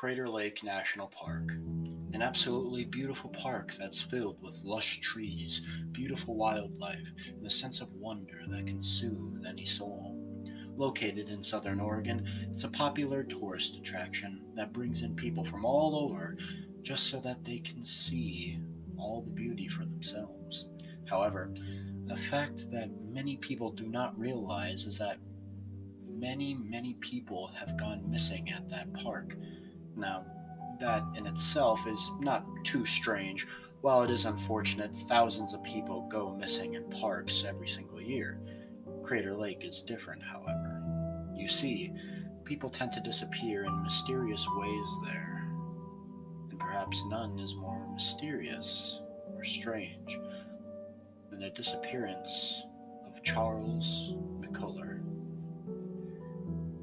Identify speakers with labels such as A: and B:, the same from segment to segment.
A: Crater Lake National Park. An absolutely beautiful park that's filled with lush trees, beautiful wildlife, and a sense of wonder that can soothe any soul. Located in southern Oregon, it's a popular tourist attraction that brings in people from all over just so that they can see all the beauty for themselves. However, the fact that many people do not realize is that many, many people have gone missing at that park. Now, that in itself is not too strange. While it is unfortunate, thousands of people go missing in parks every single year. Crater Lake is different, however. You see, people tend to disappear in mysterious ways there, and perhaps none is more mysterious or strange than the disappearance of Charles McCullar.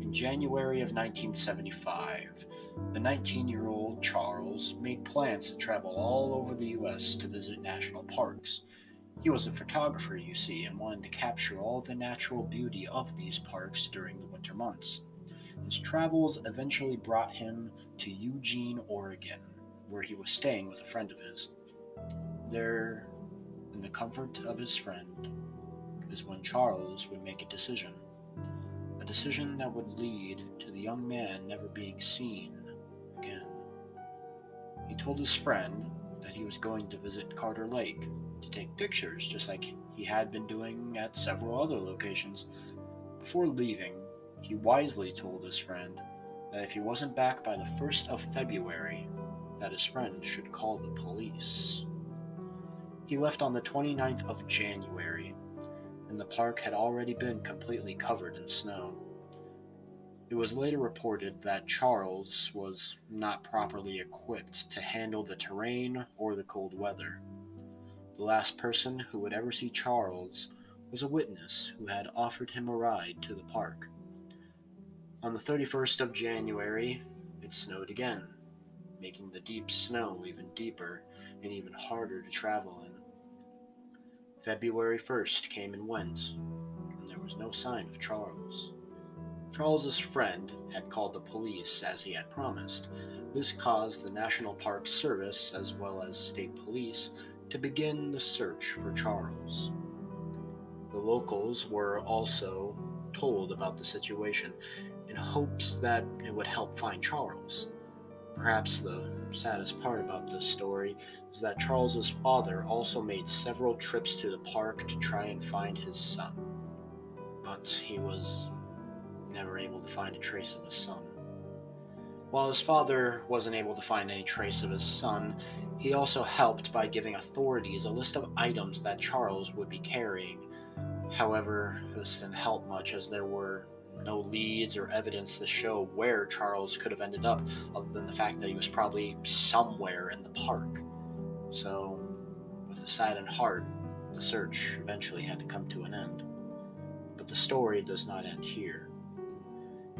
A: In January of 1975, the 19 year old Charles made plans to travel all over the U.S. to visit national parks. He was a photographer, you see, and wanted to capture all the natural beauty of these parks during the winter months. His travels eventually brought him to Eugene, Oregon, where he was staying with a friend of his. There, in the comfort of his friend, is when Charles would make a decision. A decision that would lead to the young man never being seen told his friend that he was going to visit Crater Lake to take pictures, just like he had been doing at several other locations. Before leaving, he wisely told his friend that if he wasn't back by the 1st of February, that his friend should call the police. He left on the 29th of January, and the park had already been completely covered in snow. It was later reported that Charles was not properly equipped to handle the terrain or the cold weather. The last person who would ever see Charles was a witness who had offered him a ride to the park. On the 31st of January, it snowed again, making the deep snow even deeper and even harder to travel in. February 1st came and went, and there was no sign of Charles. Charles's friend had called the police as he had promised. This caused the National Park Service, as well as state police, to begin the search for Charles. The locals were also told about the situation in hopes that it would help find Charles. Perhaps the saddest part about this story is that Charles's father also made several trips to the park to try and find his son. But he was never able to find a trace of his son. While his father wasn't able to find any trace of his son, he also helped by giving authorities a list of items that Charles would be carrying. However, this didn't help much as there were no leads or evidence to show where Charles could have ended up, other than the fact that he was probably somewhere in the park. So, with a saddened heart, the search eventually had to come to an end. But the story does not end here.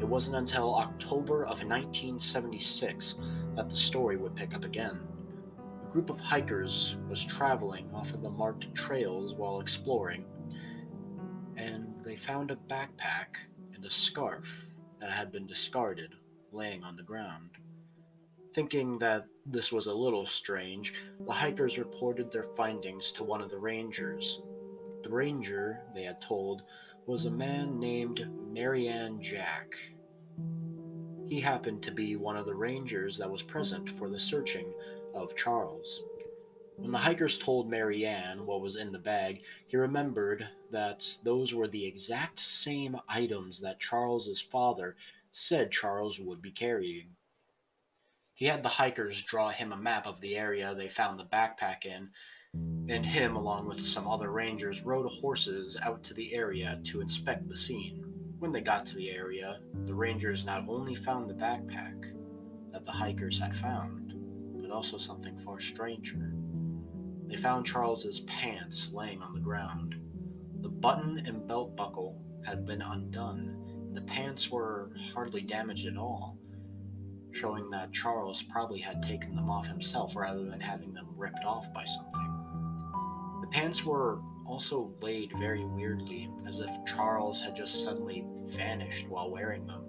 A: It wasn't until October of 1976 that the story would pick up again. A group of hikers was traveling off of the marked trails while exploring, and they found a backpack and a scarf that had been discarded laying on the ground. Thinking that this was a little strange, the hikers reported their findings to one of the rangers. The ranger, they had told, was a man named Marianne Jack. He happened to be one of the rangers that was present for the searching of Charles. When the hikers told Marianne what was in the bag, he remembered that those were the exact same items that Charles's father said Charles would be carrying. He had the hikers draw him a map of the area they found the backpack in, and him, along with some other rangers, rode horses out to the area to inspect the scene. When they got to the area, the rangers not only found the backpack that the hikers had found, but also something far stranger. They found Charles's pants laying on the ground. The button and belt buckle had been undone, and the pants were hardly damaged at all, showing that Charles probably had taken them off himself rather than having them ripped off by something. Pants were also laid very weirdly, as if Charles had just suddenly vanished while wearing them.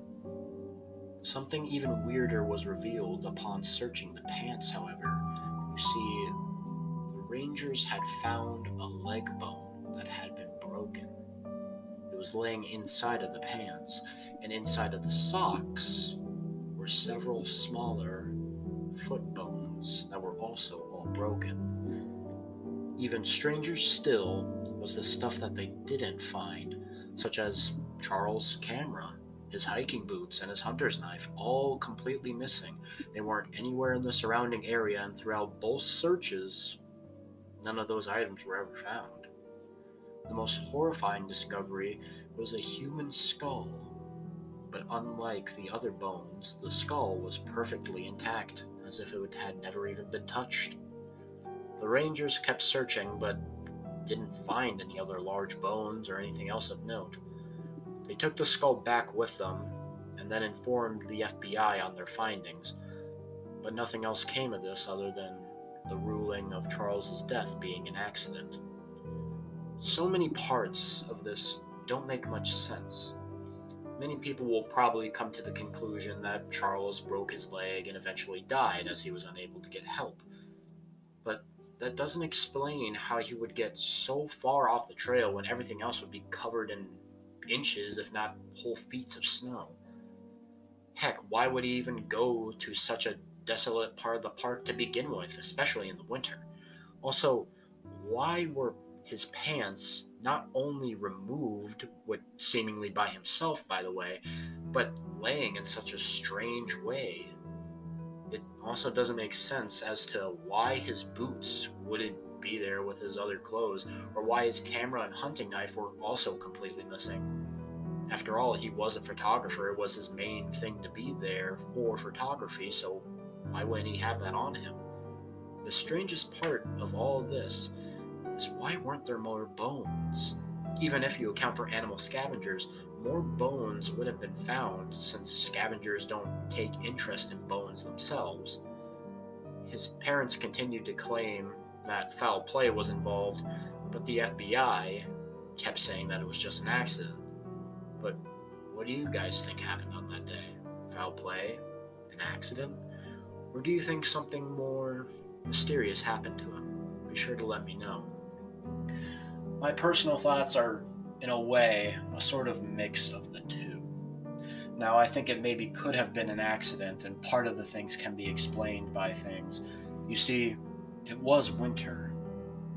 A: Something even weirder was revealed upon searching the pants, however. You see, the Rangers had found a leg bone that had been broken. It was laying inside of the pants, and inside of the socks were several smaller foot bones that were also all broken. Even stranger still was the stuff that they didn't find, such as Charles' camera, his hiking boots, and his hunter's knife, all completely missing. They weren't anywhere in the surrounding area, and throughout both searches, none of those items were ever found. The most horrifying discovery was a human skull. But unlike the other bones, the skull was perfectly intact, as if it had never even been touched. The Rangers kept searching, but didn't find any other large bones or anything else of note. They took the skull back with them and then informed the FBI on their findings, but nothing else came of this other than the ruling of Charles's death being an accident. So many parts of this don't make much sense. Many people will probably come to the conclusion that Charles broke his leg and eventually died as he was unable to get help. But that doesn't explain how he would get so far off the trail when everything else would be covered in inches, if not whole feet of snow. Heck, why would he even go to such a desolate part of the park to begin with, especially in the winter? Also, why were his pants not only removed, what seemingly by himself, by the way, but laying in such a strange way? It also doesn't make sense as to why his boots wouldn't be there with his other clothes, or why his camera and hunting knife were also completely missing. After all, he was a photographer, it was his main thing to be there for photography, so why wouldn't he have that on him? The strangest part of all of this is why weren't there more bones? Even if you account for animal scavengers, more bones would have been found since scavengers don't take interest in bones themselves. His parents continued to claim that foul play was involved, but the FBI kept saying that it was just an accident. But what do you guys think happened on that day? Foul play? An accident? Or do you think something more mysterious happened to him? Be sure to let me know. My personal thoughts are, in a way, a sort of mix of the two. Now, I think it maybe could have been an accident, and part of the things can be explained by things. You see, it was winter,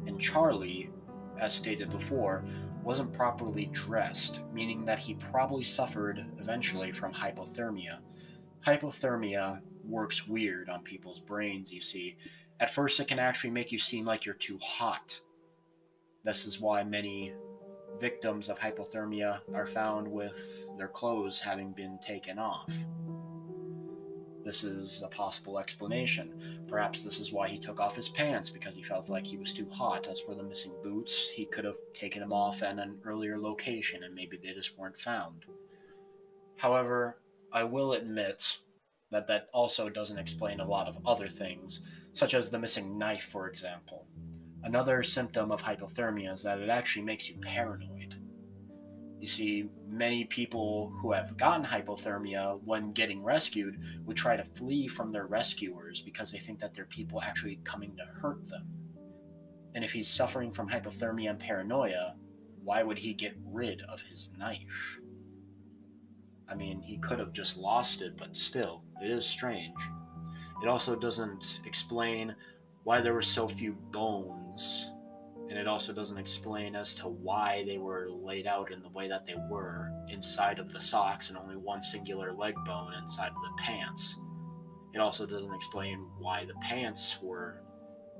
A: and Charlie, as stated before, wasn't properly dressed, meaning that he probably suffered eventually from hypothermia. Hypothermia works weird on people's brains, you see. At first, it can actually make you seem like you're too hot. This is why many victims of hypothermia are found with their clothes having been taken off. This is a possible explanation. Perhaps this is why he took off his pants, because he felt like he was too hot. As for the missing boots, he could have taken them off at an earlier location and maybe they just weren't found. However, I will admit that that also doesn't explain a lot of other things, such as the missing knife, for example. Another symptom of hypothermia is that it actually makes you paranoid. You see, many people who have gotten hypothermia when getting rescued would try to flee from their rescuers because they think that they're people actually coming to hurt them. And if he's suffering from hypothermia and paranoia, why would he get rid of his knife? I mean, he could have just lost it, but still, it is strange. It also doesn't explain why there were so few bones and it also doesn't explain as to why they were laid out in the way that they were inside of the socks and only one singular leg bone inside of the pants. It also doesn't explain why the pants were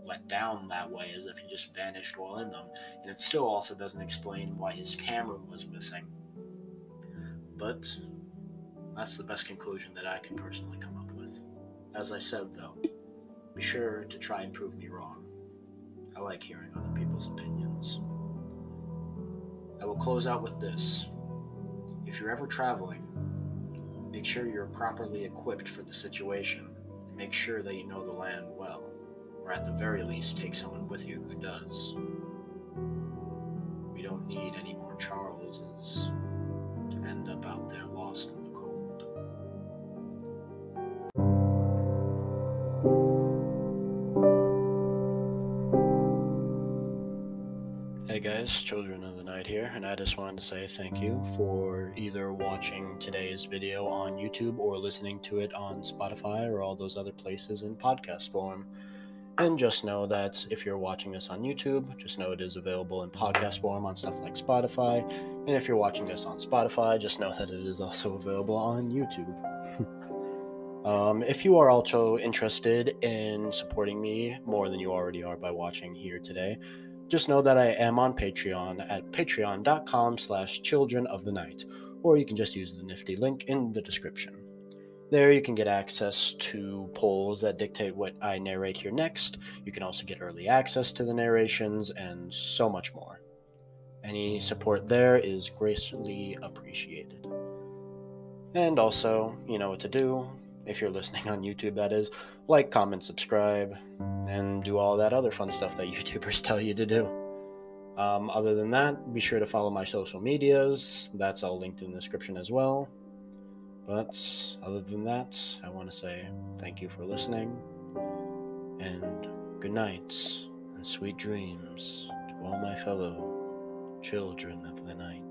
A: let down that way as if he just vanished while in them, and it still also doesn't explain why his camera was missing. But that's the best conclusion that I can personally come up with. As I said, though, be sure to try and prove me wrong. I like hearing other people's opinions. I will close out with this. If you're ever traveling, make sure you're properly equipped for the situation and make sure that you know the land well, or at the very least, take someone with you who does. We don't need any more Charleses to end up out there lost Hey guys, Children of the Night here, and I just wanted to say thank you for either watching today's video on YouTube or listening to it on Spotify or all those other places in podcast form. And just know that if you're watching this on YouTube, just know it is available in podcast form on stuff like Spotify. And if you're watching this on Spotify, just know that it is also available on YouTube. um, if you are also interested in supporting me more than you already are by watching here today, just know that I am on Patreon at patreon.com slash children of the night, or you can just use the nifty link in the description. There, you can get access to polls that dictate what I narrate here next. You can also get early access to the narrations and so much more. Any support there is gracefully appreciated. And also, you know what to do. If you're listening on YouTube, that is, like, comment, subscribe, and do all that other fun stuff that YouTubers tell you to do. Um, other than that, be sure to follow my social medias. That's all linked in the description as well. But other than that, I want to say thank you for listening, and good night, and sweet dreams to all my fellow children of the night.